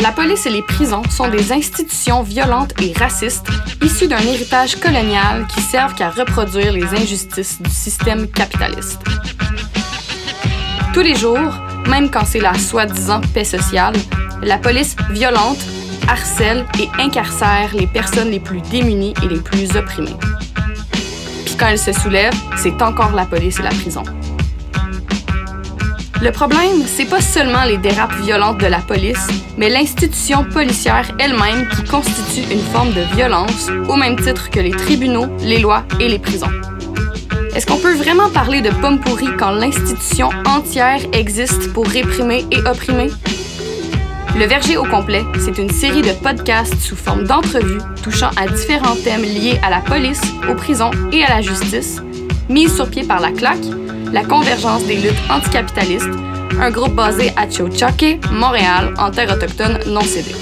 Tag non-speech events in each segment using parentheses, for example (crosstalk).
La police et les prisons sont des institutions violentes et racistes issues d'un héritage colonial qui servent qu'à reproduire les injustices du système capitaliste. Tous les jours, même quand c'est la soi-disant paix sociale, la police violente harcèle et incarcère les personnes les plus démunies et les plus opprimées. Puis quand elle se soulève, c'est encore la police et la prison. Le problème, c'est pas seulement les dérapes violentes de la police, mais l'institution policière elle-même qui constitue une forme de violence au même titre que les tribunaux, les lois et les prisons. Est-ce qu'on peut vraiment parler de pommes pourries quand l'institution entière existe pour réprimer et opprimer? Le Verger au complet, c'est une série de podcasts sous forme d'entrevues touchant à différents thèmes liés à la police, aux prisons et à la justice, mise sur pied par la CLAC, la Convergence des luttes anticapitalistes, un groupe basé à Chochaque, Montréal, en terre autochtone non cédée.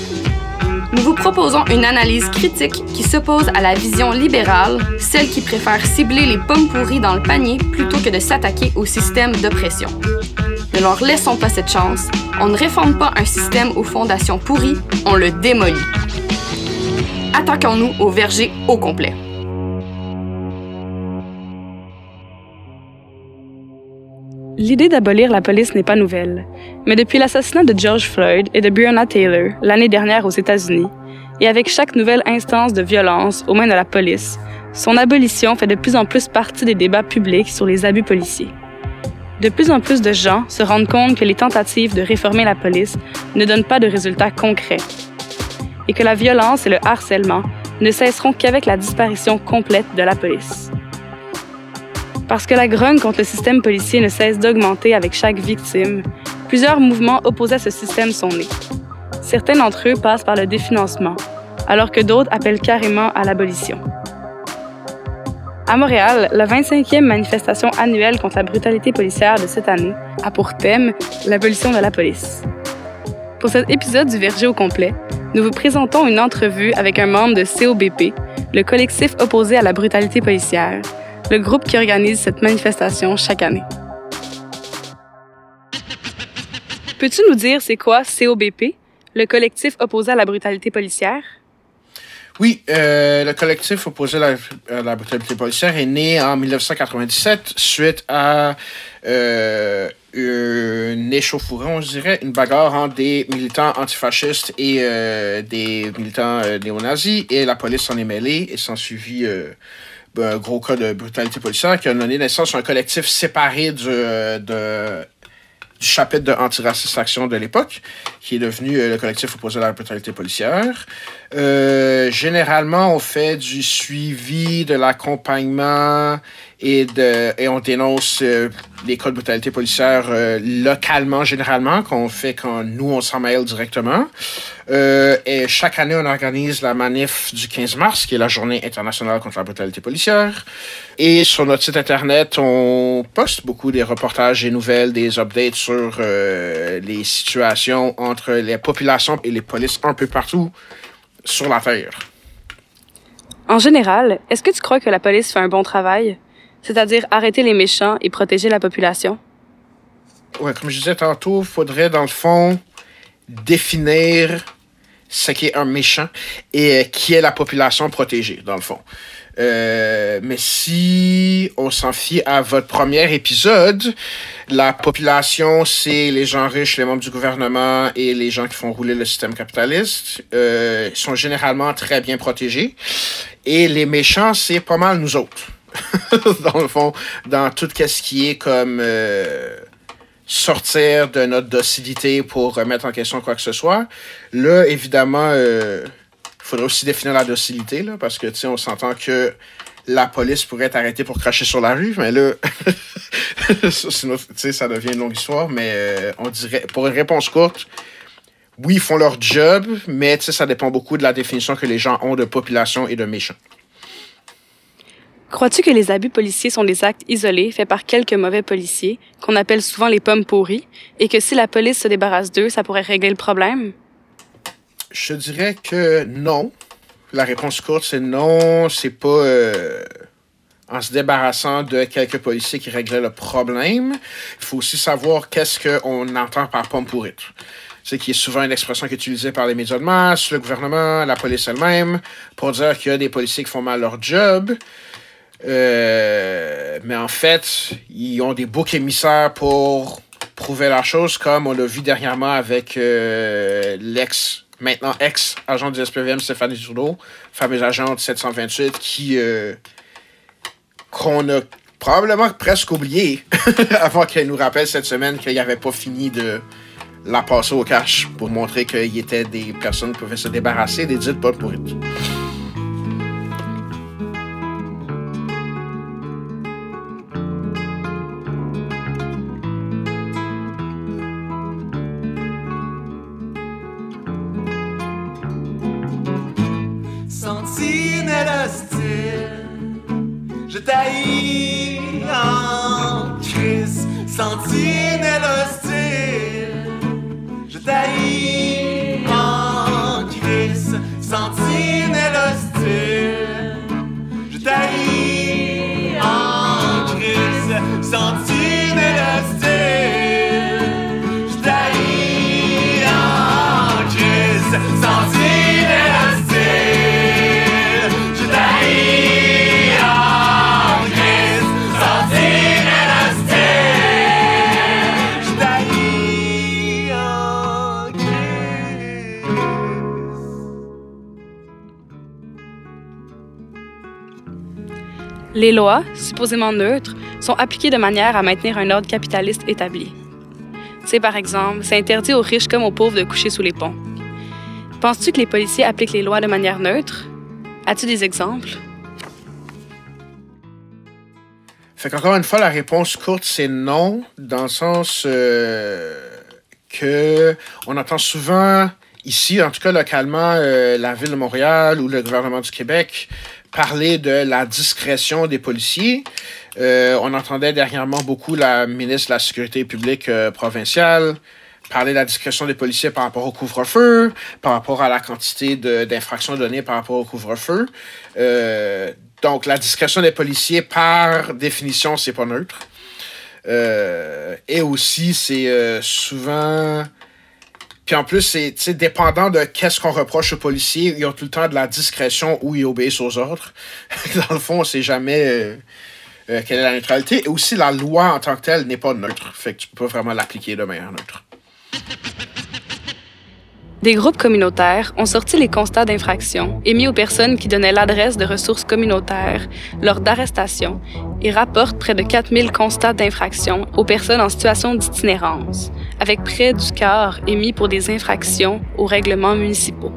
Nous vous proposons une analyse critique qui s'oppose à la vision libérale, celle qui préfère cibler les pommes pourries dans le panier plutôt que de s'attaquer au système d'oppression. Ne leur laissons pas cette chance. On ne réforme pas un système aux fondations pourries, on le démolit. Attaquons-nous au verger au complet. L'idée d'abolir la police n'est pas nouvelle, mais depuis l'assassinat de George Floyd et de Breonna Taylor l'année dernière aux États-Unis, et avec chaque nouvelle instance de violence aux mains de la police, son abolition fait de plus en plus partie des débats publics sur les abus policiers. De plus en plus de gens se rendent compte que les tentatives de réformer la police ne donnent pas de résultats concrets et que la violence et le harcèlement ne cesseront qu'avec la disparition complète de la police. Parce que la grogne contre le système policier ne cesse d'augmenter avec chaque victime, plusieurs mouvements opposés à ce système sont nés. Certains d'entre eux passent par le définancement, alors que d'autres appellent carrément à l'abolition. À Montréal, la 25e manifestation annuelle contre la brutalité policière de cette année a pour thème l'abolition de la police. Pour cet épisode du Verger au complet, nous vous présentons une entrevue avec un membre de COBP, le collectif opposé à la brutalité policière, le groupe qui organise cette manifestation chaque année. Peux-tu nous dire c'est quoi COBP, le collectif opposé à la brutalité policière? Oui, euh, le collectif opposé à la, brutalité policière est né en 1997 suite à euh, une échauffourée, je dirais, une bagarre entre des militants antifascistes et euh, des militants néo-nazis, et la police s'en est mêlée et s'en suivit gros cas de brutalité policière qui a donné naissance à un collectif séparé du, de, du chapitre de Antiraciste Action de l'époque, qui est devenu euh, le collectif opposé à la brutalité policière. Euh, généralement, on fait du suivi, de l'accompagnement et, de, et on dénonce euh, les cas de brutalité policière euh, localement, généralement, qu'on fait quand nous, on s'en mêle directement. Euh, et chaque année, on organise la manif du 15 mars, qui est la journée internationale contre la brutalité policière. Et sur notre site Internet, on poste beaucoup des reportages et nouvelles, des updates sur les situations entre les populations et les polices un peu partout sur la Terre. En général, est-ce que tu crois que la police fait un bon travail? C'est-à-dire arrêter les méchants et protéger la population? Ouais, comme je disais tantôt, il faudrait, dans le fond, définir ce qu'est un méchant et qui est la population protégée, dans le fond. Euh, mais si on s'en fie à votre premier épisode, la population, c'est les gens riches, les membres du gouvernement et les gens qui font rouler le système capitaliste. Euh, sont généralement très bien protégés. Et les méchants, c'est pas mal nous autres. (laughs) dans le fond, dans tout ce qui est comme euh, sortir de notre docilité pour remettre en question quoi que ce soit. Là, évidemment, il euh, faudrait aussi définir la docilité, là, parce que, tu sais, on s'entend que la police pourrait être arrêtée pour cracher sur la rue, mais là, (laughs) ça devient une longue histoire, mais euh, on dirait, pour une réponse courte, oui, ils font leur job, mais ça dépend beaucoup de la définition que les gens ont de population et de méchants. Crois-tu que les abus policiers sont des actes isolés faits par quelques mauvais policiers, qu'on appelle souvent les pommes pourries, et que si la police se débarrasse d'eux, ça pourrait régler le problème? Je dirais que non. La réponse courte, c'est non. C'est pas. Euh, en se débarrassant de quelques policiers qui réglaient le problème. Il faut aussi savoir qu'est-ce qu'on entend par pomme pourrite. C'est qui est souvent une expression qui est utilisée par les médias de masse, le gouvernement, la police elle-même, pour dire qu'il y a des policiers qui font mal leur job. Euh, mais en fait, ils ont des boucs émissaires pour prouver la chose, comme on l'a vu dernièrement avec euh, l'ex, maintenant ex-agent du SPVM Stéphanie Trudeau, fameux agent de 728, qui euh, qu'on a probablement presque oublié (laughs) avant qu'elle nous rappelle cette semaine qu'il n'avait pas fini de la passer au cash pour montrer qu'il y était des personnes qui pouvaient se débarrasser des dites bonnes pourrites. Crise. Les lois, supposément neutres, sont appliquées de manière à maintenir un ordre capitaliste établi. C'est par exemple, c'est interdit aux riches comme aux pauvres de coucher sous les ponts. Penses-tu que les policiers appliquent les lois de manière neutre? As-tu des exemples? Fait une fois, la réponse courte, c'est non, dans le sens euh, que on entend souvent ici, en tout cas localement, euh, la ville de Montréal ou le gouvernement du Québec parler de la discrétion des policiers. Euh, on entendait dernièrement beaucoup la ministre de la Sécurité publique euh, provinciale parler de la discrétion des policiers par rapport au couvre-feu, par rapport à la quantité d'infractions données par rapport au couvre-feu. Euh, donc, la discrétion des policiers, par définition, c'est pas neutre. Et aussi, c'est souvent. Puis en plus, c'est dépendant de qu'est-ce qu'on reproche aux policiers, ils ont tout le temps de la discrétion ou ils obéissent aux ordres. (laughs) Dans le fond, on sait jamais euh, euh, quelle est la neutralité. Et aussi, la loi en tant que telle n'est pas neutre. Fait que tu peux pas vraiment l'appliquer de manière neutre. Des groupes communautaires ont sorti les constats d'infraction émis aux personnes qui donnaient l'adresse de ressources communautaires lors d'arrestations et rapportent près de 4000 constats d'infraction aux personnes en situation d'itinérance, avec près du quart émis pour des infractions aux règlements municipaux.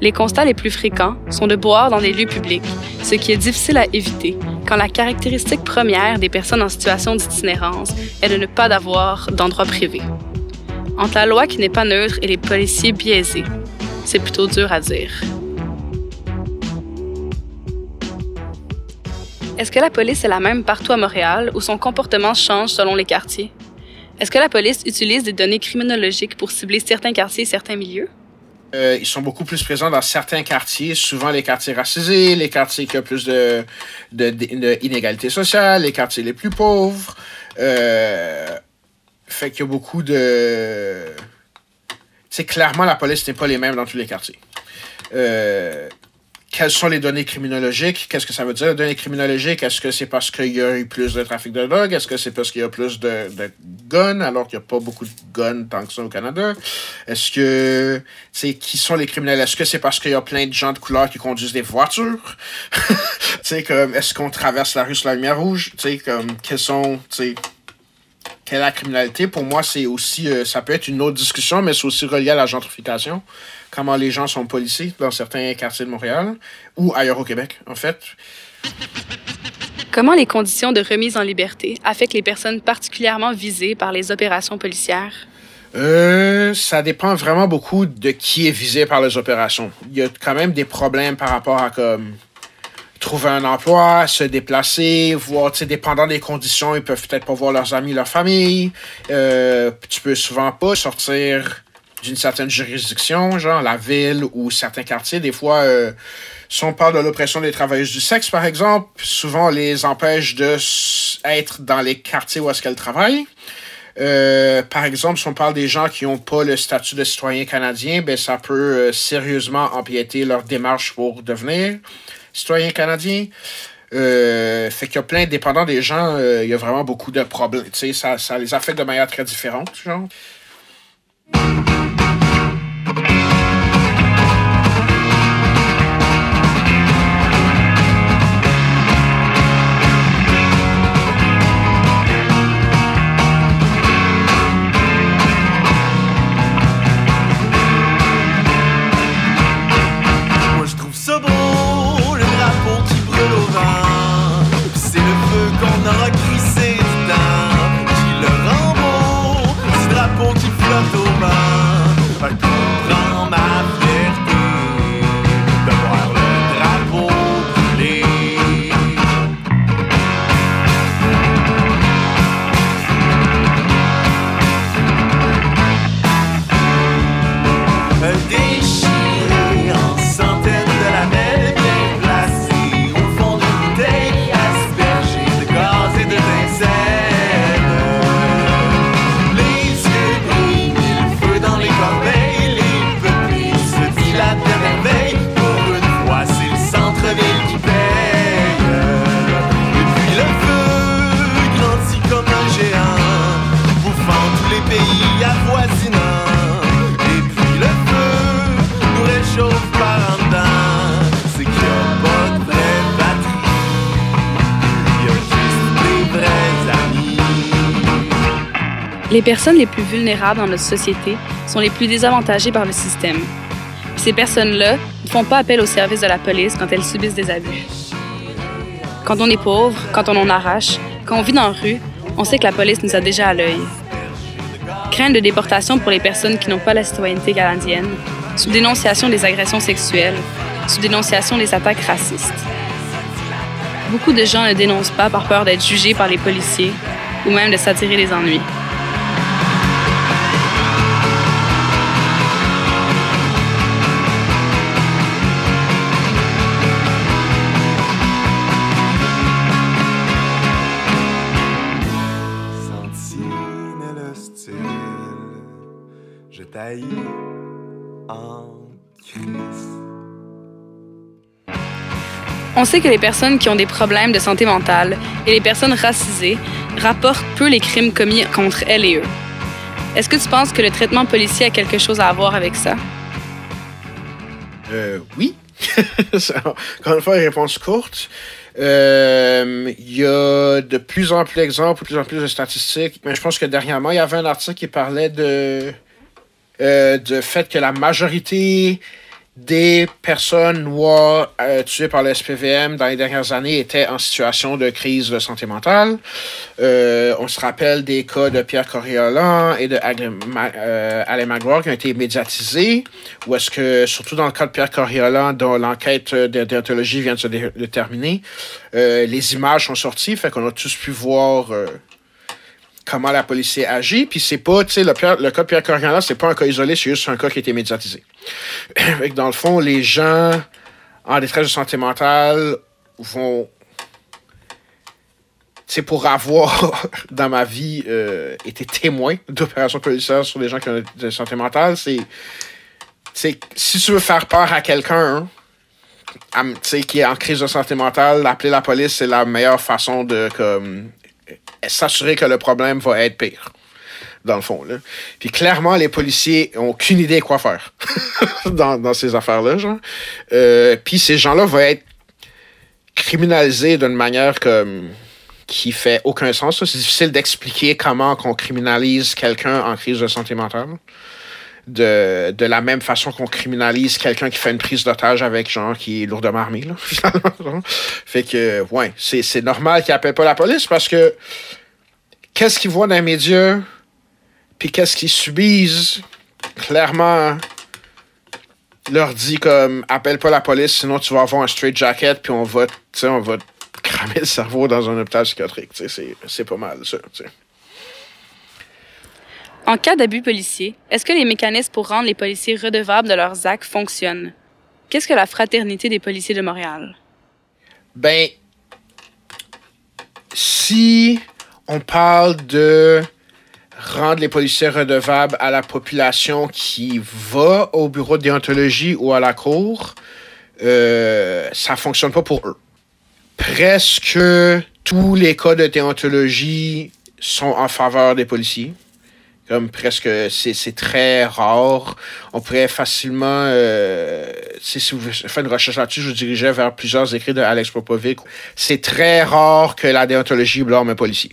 Les constats les plus fréquents sont de boire dans des lieux publics, ce qui est difficile à éviter quand la caractéristique première des personnes en situation d'itinérance est de ne pas avoir d'endroit privé. Entre la loi qui n'est pas neutre et les policiers biaisés, c'est plutôt dur à dire. Est-ce que la police est la même partout à Montréal ou son comportement change selon les quartiers? Est-ce que la police utilise des données criminologiques pour cibler certains quartiers et certains milieux? Euh, ils sont beaucoup plus présents dans certains quartiers, souvent les quartiers racisés, les quartiers qui ont plus de, sociales, les quartiers les plus pauvres. Euh, fait qu'il y a beaucoup de. C'est clairement la police n'est pas les mêmes dans tous les quartiers. Euh, quelles sont les données criminologiques? Qu'est-ce que ça veut dire, les données criminologiques? Est-ce que c'est parce qu'il y a eu plus de trafic de drogue? Est-ce que c'est parce qu'il y a plus de, de guns, alors qu'il n'y a pas beaucoup de guns tant que ça au Canada? Est-ce que, sais, qui sont les criminels? Est-ce que c'est parce qu'il y a plein de gens de couleur qui conduisent des voitures? (laughs) tu comme, est-ce qu'on traverse la rue sur la lumière rouge? Tu comme, quels sont, tu quelle est la criminalité? Pour moi, c'est aussi, euh, ça peut être une autre discussion, mais c'est aussi relié à la gentrification. Comment les gens sont policiers dans certains quartiers de Montréal ou ailleurs au Québec, en fait. Comment les conditions de remise en liberté affectent les personnes particulièrement visées par les opérations policières? Euh, ça dépend vraiment beaucoup de qui est visé par les opérations. Il y a quand même des problèmes par rapport à comme trouver un emploi, se déplacer, voir, tu sais, dépendant des conditions, ils peuvent peut-être pas voir leurs amis, leur famille. Euh, tu peux souvent pas sortir d'une certaine juridiction, genre la ville ou certains quartiers. Des fois, euh, si on parle de l'oppression des travailleuses du sexe, par exemple, souvent on les empêche de être dans les quartiers où est-ce travaillent. Euh, par exemple, si on parle des gens qui n'ont pas le statut de citoyen canadien, ben ça peut euh, sérieusement empiéter leur démarche pour devenir citoyen canadien. Fait qu'il y a plein, dépendant des gens, il y a vraiment beaucoup de problèmes. Ça, ça les affecte de manière très différente, genre. Les personnes les plus vulnérables dans notre société sont les plus désavantagées par le système. ces personnes-là ne font pas appel au service de la police quand elles subissent des abus. Quand on est pauvre, quand on en arrache, quand on vit dans la rue, on sait que la police nous a déjà à l'œil. Crainte de déportation pour les personnes qui n'ont pas la citoyenneté canadienne, sous dénonciation des agressions sexuelles, sous dénonciation des attaques racistes. Beaucoup de gens ne dénoncent pas par peur d'être jugés par les policiers ou même de s'attirer des ennuis. On sait que les personnes qui ont des problèmes de santé mentale et les personnes racisées rapportent peu les crimes commis contre elles et eux. Est-ce que tu penses que le traitement policier a quelque chose à voir avec ça? Euh, oui. (laughs) Encore une fois, réponse courte. Euh, il y a de plus en plus d'exemples, de plus en plus de statistiques. Mais je pense que dernièrement, il y avait un article qui parlait de, euh, de fait que la majorité des personnes noires euh, tuées par le SPVM dans les dernières années étaient en situation de crise de santé mentale. Euh, on se rappelle des cas de Pierre Coriolan et de euh, Alain Magloire qui ont été médiatisés, ou est-ce que, surtout dans le cas de Pierre Coriolan, dont l'enquête de déontologie vient de se terminer, les images sont sorties, fait qu'on a tous pu voir comment la police agit. Puis c'est pas, tu sais, le, le, cas de Pierre Corrigan, c'est pas un cas isolé, c'est juste un cas qui a été médiatisé. (clears throat) dans le fond, les gens en détresse de santé mentale vont. C'est pour avoir, (laughs) dans ma vie, euh, été témoin d'opérations policières sur des gens qui ont de santé mentale, c'est. Si tu veux faire peur à quelqu'un, qui est en crise de santé mentale, appeler la police, c'est la meilleure façon de comme, s'assurer que le problème va être pire dans le fond. Là. Puis clairement, les policiers n'ont aucune idée quoi faire (laughs) dans, ces affaires-là. Euh, puis ces gens-là vont être criminalisés d'une manière comme qui fait aucun sens. C'est difficile d'expliquer comment on criminalise quelqu'un en crise de santé mentale. De, la même façon qu'on criminalise quelqu'un qui fait une prise d'otage avec genre qui est lourdement armé, là, (laughs) finalement. fait que, ouais, c'est normal qu'ils n'appellent pas la police parce que qu'est-ce qu'ils voient dans les médias, puis qu'est-ce qu'ils subissent, clairement, leur dit comme appelle pas la police, sinon tu vas avoir un straight jacket, puis on va, on va cramer le cerveau dans un hôpital psychiatrique. C'est pas mal ça. En cas d'abus policier, est-ce que les mécanismes pour rendre les policiers redevables de leurs actes fonctionnent? Qu'est-ce que la Fraternité des policiers de Montréal? Ben, si on parle de rendre les policiers redevables à la population qui va au bureau de déontologie ou à la cour, euh, ça fonctionne pas pour eux. Presque tous les cas de déontologie sont en faveur des policiers. Comme presque, c'est très rare. On pourrait facilement, euh, si vous faites une recherche là-dessus, je vous dirigeais vers plusieurs écrits de Alex Popovic. C'est très rare que la déontologie blâme un policier.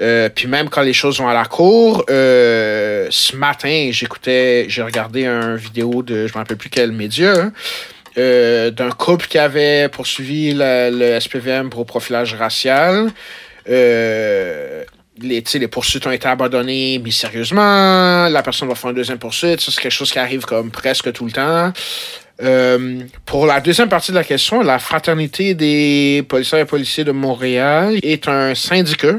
Euh, puis même quand les choses vont à la cour, euh, ce matin, j'écoutais, j'ai regardé une vidéo de, je me rappelle plus quel média, hein, euh, d'un couple qui avait poursuivi le SPVM pour profilage racial. Euh, les, les poursuites ont été abandonnées mystérieusement. La personne va faire une deuxième poursuite. C'est quelque chose qui arrive comme presque tout le temps. Euh, pour la deuxième partie de la question, la Fraternité des policiers et policiers de Montréal est un syndicat,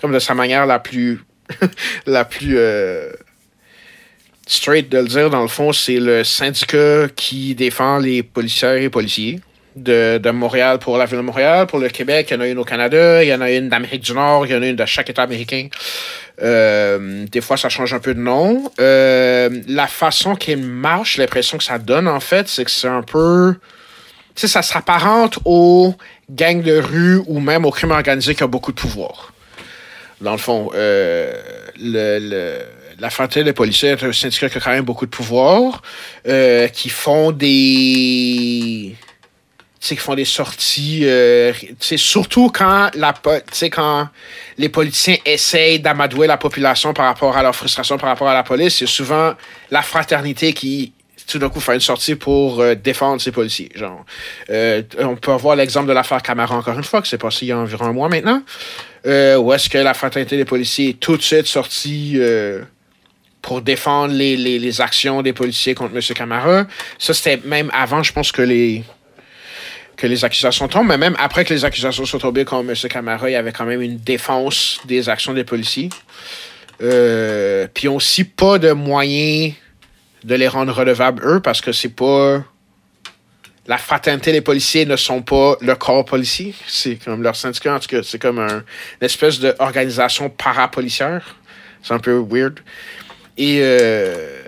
comme de sa manière la plus, (laughs) la plus euh, straight de le dire, dans le fond, c'est le syndicat qui défend les policiers et policiers de, de, Montréal pour la ville de Montréal. Pour le Québec, il y en a une au Canada, il y en a une d'Amérique du Nord, il y en a une de chaque État américain. Euh, des fois, ça change un peu de nom. Euh, la façon qu'il marche, l'impression que ça donne, en fait, c'est que c'est un peu... Tu sais, ça s'apparente aux gangs de rue ou même au crime organisé qui a beaucoup de pouvoir. Dans le fond, euh, le, le la fraternité des policiers est un syndicat qui a quand même beaucoup de pouvoir, euh, qui font des qui font des sorties, euh, surtout quand, la, quand les politiciens essayent d'amadouer la population par rapport à leur frustration par rapport à la police, c'est souvent la fraternité qui tout d'un coup fait une sortie pour euh, défendre ces policiers. Genre, euh, on peut avoir l'exemple de l'affaire Camara encore une fois, que c'est passé il y a environ un mois maintenant, euh, où est-ce que la fraternité des policiers est tout de suite sortie pour défendre les, les, les, actions des policiers contre M. Camara? Ça, c'était même avant, je pense que les que les accusations tombent, mais même après que les accusations soient tombées contre M. Camara, il y avait quand même une défense des actions des policiers. Euh, Puis aussi pas de moyens de les rendre redevables, eux, parce que c'est pas. La fraternité des policiers ne sont pas le corps policier. C'est comme leur syndicat, en tout cas, c'est comme un, une espèce d'organisation parapolicière. C'est un peu weird. Et. Euh,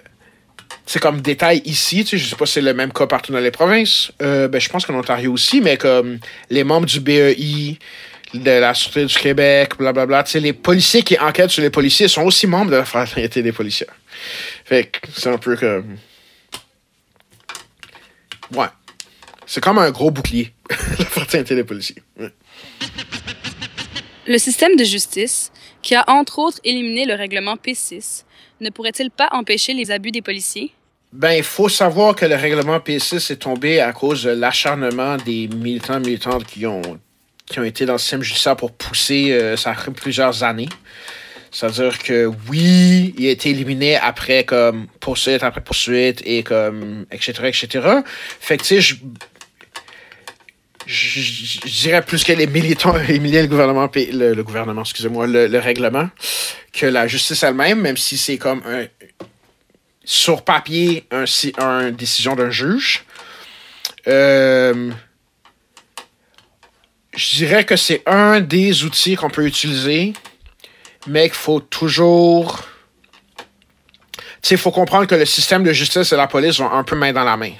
c'est comme détail ici, tu sais, je sais pas si c'est le même cas partout dans les provinces. Euh, ben, je pense qu'en Ontario aussi, mais comme les membres du BEI, de la Sûreté du Québec, blablabla, tu sais, les policiers qui enquêtent sur les policiers sont aussi membres de la fraternité des policiers. Fait que c'est un peu comme. Ouais. C'est comme un gros bouclier, (laughs) la fraternité des policiers. Le système de justice, qui a entre autres éliminé le règlement P6, ne pourrait-il pas empêcher les abus des policiers? Ben, il faut savoir que le règlement P6 est tombé à cause de l'acharnement des militants militantes qui ont, qui ont été dans le système judiciaire pour pousser, euh, ça plusieurs années. C'est-à-dire que oui, il a été éliminé après comme poursuite après poursuite et comme etc. etc. Fait que tu sais, je, dirais plus que les militants (laughs) ont éliminé le gouvernement, le, gouvernement, excusez-moi, le, règlement, que la justice elle-même, même si c'est comme un, sur papier un, un décision d'un juge. Euh, je dirais que c'est un des outils qu'on peut utiliser, mais qu'il faut toujours. Tu sais, il faut comprendre que le système de justice et la police vont un peu main dans la main.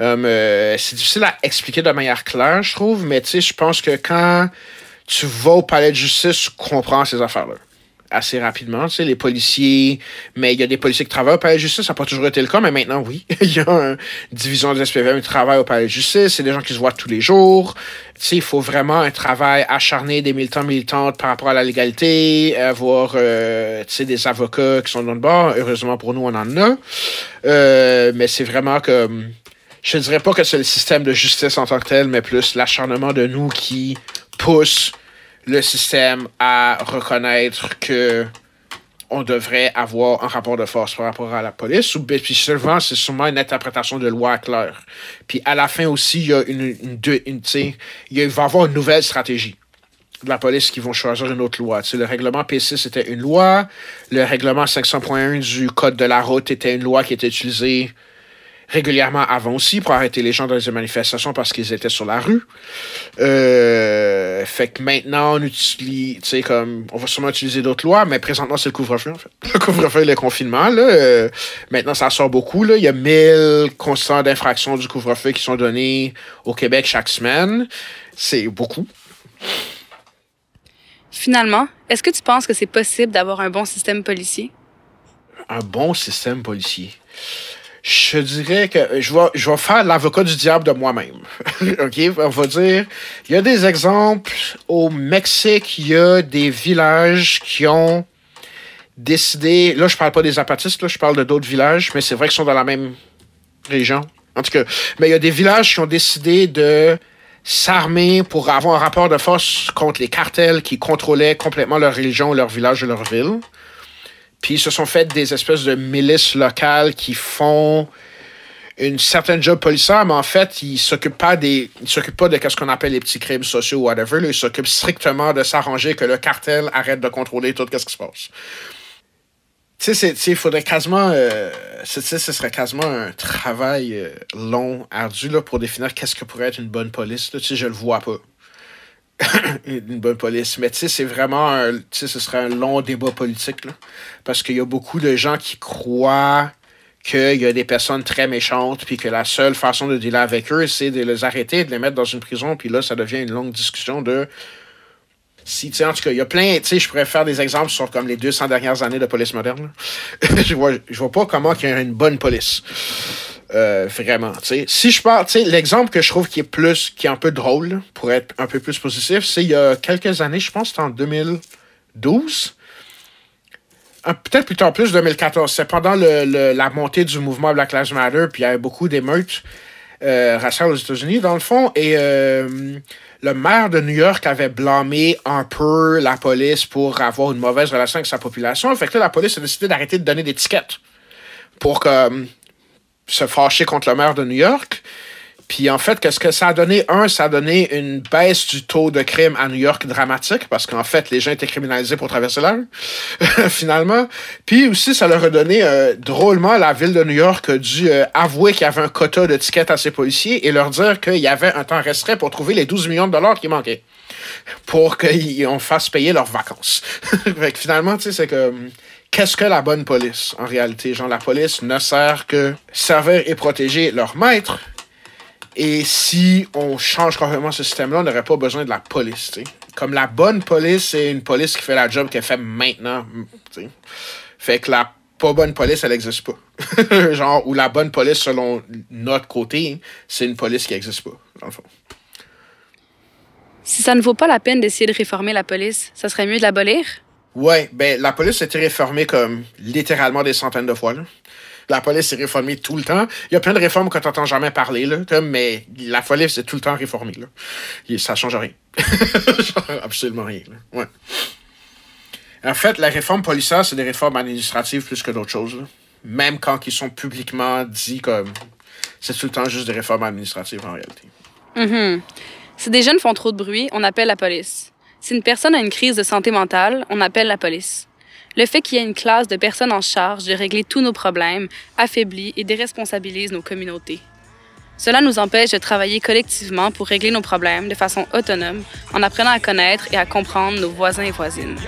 Euh, c'est difficile à expliquer de manière claire, je trouve, mais tu sais, je pense que quand tu vas au palais de justice, tu comprends ces affaires-là assez rapidement. Tu sais, les policiers, mais il y a des policiers qui travaillent au palais de justice, ça n'a pas toujours été le cas, mais maintenant, oui. (laughs) il y a une division des SPVM qui travaille au palais de justice, c'est des gens qui se voient tous les jours. Tu sais, il faut vraiment un travail acharné des militants militantes par rapport à la légalité, avoir euh, tu sais, des avocats qui sont dans le bord. Heureusement pour nous, on en a. Euh, mais c'est vraiment comme... Je ne dirais pas que c'est le système de justice en tant que tel, mais plus l'acharnement de nous qui pousse le système à reconnaître que on devrait avoir un rapport de force par rapport à la police, ou puis souvent, c'est sûrement une interprétation de loi claire. Puis à la fin aussi, il y a une, une, il va y avoir une nouvelle stratégie. de la police qui vont choisir une autre loi. Le règlement P6 était une loi, le règlement 500.1 du Code de la route était une loi qui était utilisée régulièrement avant aussi pour arrêter les gens dans les manifestations parce qu'ils étaient sur la rue. Euh, fait que maintenant, on utilise, tu sais, comme, on va sûrement utiliser d'autres lois, mais présentement, c'est le couvre-feu, en fait. Le couvre-feu et le confinement, là. euh, maintenant, ça sort beaucoup, là. Il y a 1000 constants d'infraction du couvre-feu qui sont donnés au Québec chaque semaine. C'est beaucoup. Finalement, est-ce que tu penses que c'est possible d'avoir un bon système policier? un bon système policier. Je dirais que je vais, je vais faire l'avocat du diable de moi-même. (laughs) OK? On va dire, il y a des exemples. Au Mexique, il y a des villages qui ont décidé. Là, je parle pas des apatistes, là, je parle de d'autres villages, mais c'est vrai qu'ils sont dans la même région. En tout cas, mais il y a des villages qui ont décidé de s'armer pour avoir un rapport de force contre les cartels qui contrôlaient complètement leur religion, leur village et leur ville. Puis ils se sont fait des espèces de milices locales qui font une certaine job policière, mais en fait, ils s'occupent pas des. Ils s'occupent pas de ce qu'on appelle les petits crimes sociaux ou whatever. Ils s'occupent strictement de s'arranger que le cartel arrête de contrôler tout ce qui se passe. Tu sais, il faudrait quasiment. euh, ce serait quasiment un travail euh, long, ardu, là, pour définir qu'est-ce que pourrait être une bonne police. Tu sais, je le vois pas. (coughs) une bonne police. Mais tu sais, c'est vraiment un, ce serait un long débat politique, là. Parce qu'il y a beaucoup de gens qui croient qu'il y a des personnes très méchantes, puis que la seule façon de dealer avec eux, c'est de les arrêter, de les mettre dans une prison, puis là, ça devient une longue discussion de. Si, tu en tout cas, il y a plein, tu sais, je pourrais faire des exemples sur comme les 200 dernières années de police moderne. (laughs) je vois, je vois pas comment il y a une bonne police. Euh, vraiment. Si je parle, l'exemple que je trouve qui est plus, qui est un peu drôle, pour être un peu plus positif, c'est il y a quelques années, je pense c'était en 2012, un- peut-être plus tard, plus 2014, c'est pendant la montée du mouvement Black Lives Matter, puis il y avait beaucoup d'émeutes euh, raciales aux États-Unis, dans le fond, et euh, le maire de New York avait blâmé un peu la police pour avoir une mauvaise relation avec sa population. Fait que là, la police a décidé d'arrêter de donner des tickets pour comme, se fâcher contre le maire de New York. Puis en fait, qu'est-ce que ça a donné? Un, ça a donné une baisse du taux de crime à New York dramatique, parce qu'en fait, les gens étaient criminalisés pour traverser la (laughs) finalement. Puis aussi, ça leur a donné, euh, drôlement, la ville de New York a dû euh, avouer qu'il y avait un quota de tickets à ses policiers et leur dire qu'il y avait un temps restreint pour trouver les 12 millions de dollars qui manquaient pour qu'on fasse payer leurs vacances. (laughs) fait que finalement, tu sais, c'est que qu'est-ce que la bonne police en réalité? Genre, la police ne sert que servir et protéger leur maître. Et si on change complètement ce système-là, on n'aurait pas besoin de la police. Comme la bonne police, c'est une police qui fait la job qu'elle fait maintenant. Fait que la pas bonne police, elle n'existe pas. (laughs) Genre, ou la bonne police, selon notre côté, c'est une police qui n'existe pas, dans le fond. Si ça ne vaut pas la peine d'essayer de réformer la police, ça serait mieux de l'abolir? Ouais, ben la police a été réformée comme littéralement des centaines de fois. là. La police est réformée tout le temps. Il y a plein de réformes que tu n'entends jamais parler, là, mais la police est tout le temps réformée. Là. Et ça change rien. (laughs) Absolument rien. Ouais. En fait, la réforme policière, c'est des réformes administratives plus que d'autres choses. là. Même quand ils sont publiquement dit comme. C'est tout le temps juste des réformes administratives en réalité. Mhm. Si des jeunes font trop de bruit, on appelle la police. Si une personne a une crise de santé mentale, on appelle la police. Le fait qu'il y ait une classe de personnes en charge de régler tous nos problèmes affaiblit et déresponsabilise nos communautés. Cela nous empêche de travailler collectivement pour régler nos problèmes de façon autonome en apprenant à connaître et à comprendre nos voisins et voisines.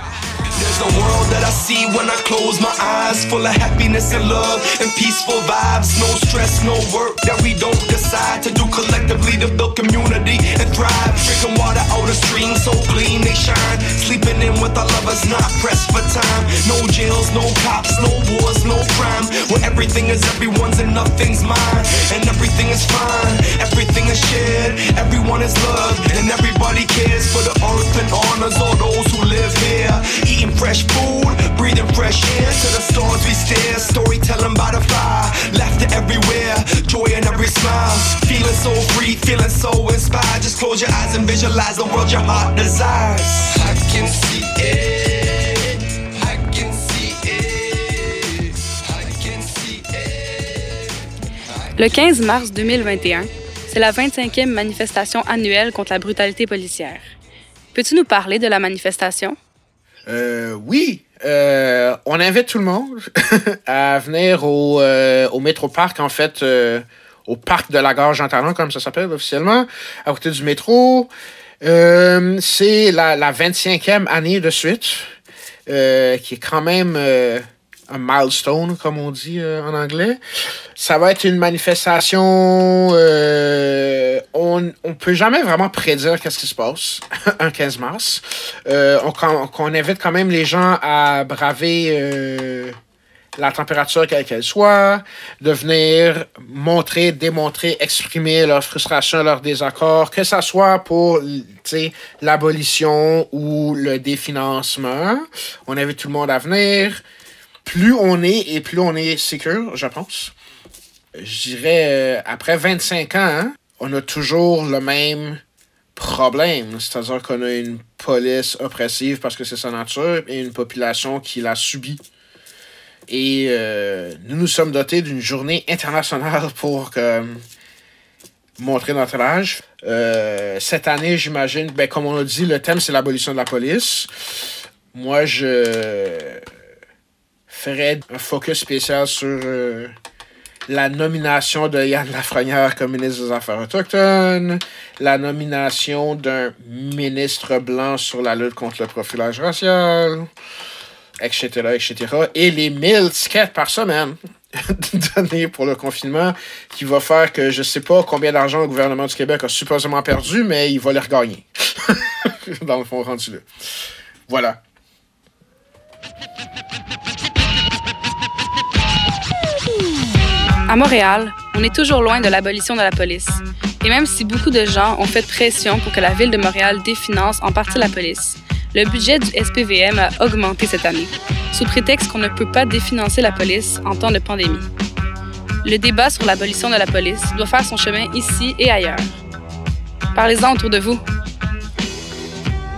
There's a world that I see when I close my eyes, full of happiness and love and peaceful vibes. No stress, no work that we don't decide to do collectively to build community and thrive. Drinking water out of stream so clean they shine. Sleeping in with our lovers, not pressed for time. No jails, no cops, no wars, no crime. Where everything is everyone's and nothing's mine. And everything is fine, everything is shared. Everyone is loved and everybody cares for the earth and honors all those who live here. Eating fresh food, breathing fresh air. To the stars we stare, storytelling by the fire. Laughter everywhere, joy in every smile. Feeling so free, feeling so inspired. Just close your eyes and visualize the world your heart desires. I can see it. Le 15 mars 2021, c'est la 25e manifestation annuelle contre la brutalité policière. Peux-tu nous parler de la manifestation? Euh, oui, euh, on invite tout le monde (laughs) à venir au, euh, au métro parc, en fait, euh, au parc de la gare Jean Talon, comme ça s'appelle officiellement, à côté du métro. Euh, c'est la, la 25e année de suite, qui est quand même un milestone, comme on dit euh, en anglais. Ça va être une manifestation. euh, on on peut jamais vraiment prédire qu'est-ce qui se passe (laughs) un 15 mars. Euh, on, on, invite quand même les gens à braver euh, la température quelle qu'elle soit, de venir montrer, démontrer, exprimer leur frustration, leur désaccord, que ça soit pour l'abolition ou le définancement. On invite tout le monde à venir. Plus on est et plus on est sécure, je pense. Je dirais, euh, après 25 ans, hein, on a toujours le même problème. C'est-à-dire qu'on a une police oppressive parce que c'est sa nature et une population qui la subit. Et euh, nous nous sommes dotés d'une journée internationale pour montrer notre âge. Euh, cette année, j'imagine, ben, comme on a dit, le thème c'est l'abolition de la police. Moi, je un focus spécial sur euh, la nomination de Yann Lafrenière comme ministre des Affaires autochtones, la nomination d'un ministre blanc sur la lutte contre le profilage racial, etc., etc. Et les 1000 tickets par semaine (laughs) donnés pour le confinement qui va faire que je sais pas combien d'argent le gouvernement du Québec a supposément perdu, mais il va les regagner. (laughs) Dans le fond, rendu là. Voilà. À Montréal, on est toujours loin de l'abolition de la police. Et même si beaucoup de gens ont fait pression pour que la ville de Montréal définance en partie la police, le budget du SPVM a augmenté cette année, sous prétexte qu'on ne peut pas définancer la police en temps de pandémie. Le débat sur l'abolition de la police doit faire son chemin ici et ailleurs. Parlez-en autour de vous.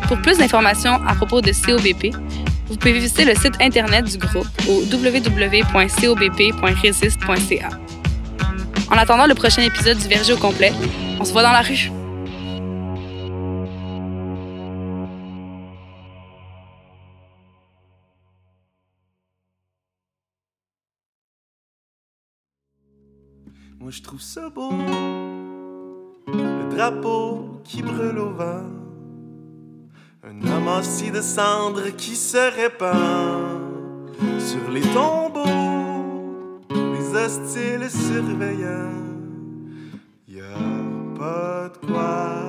Pour plus d'informations à propos de COBP, vous pouvez visiter le site internet du groupe au www.cobp.resist.ca. En attendant le prochain épisode du Verger au complet, on se voit dans la rue. Moi je trouve ça beau, le drapeau qui brûle au vent, un amassis de cendres qui se répand sur les tombeaux des hostiles surveillants. Y a pas de quoi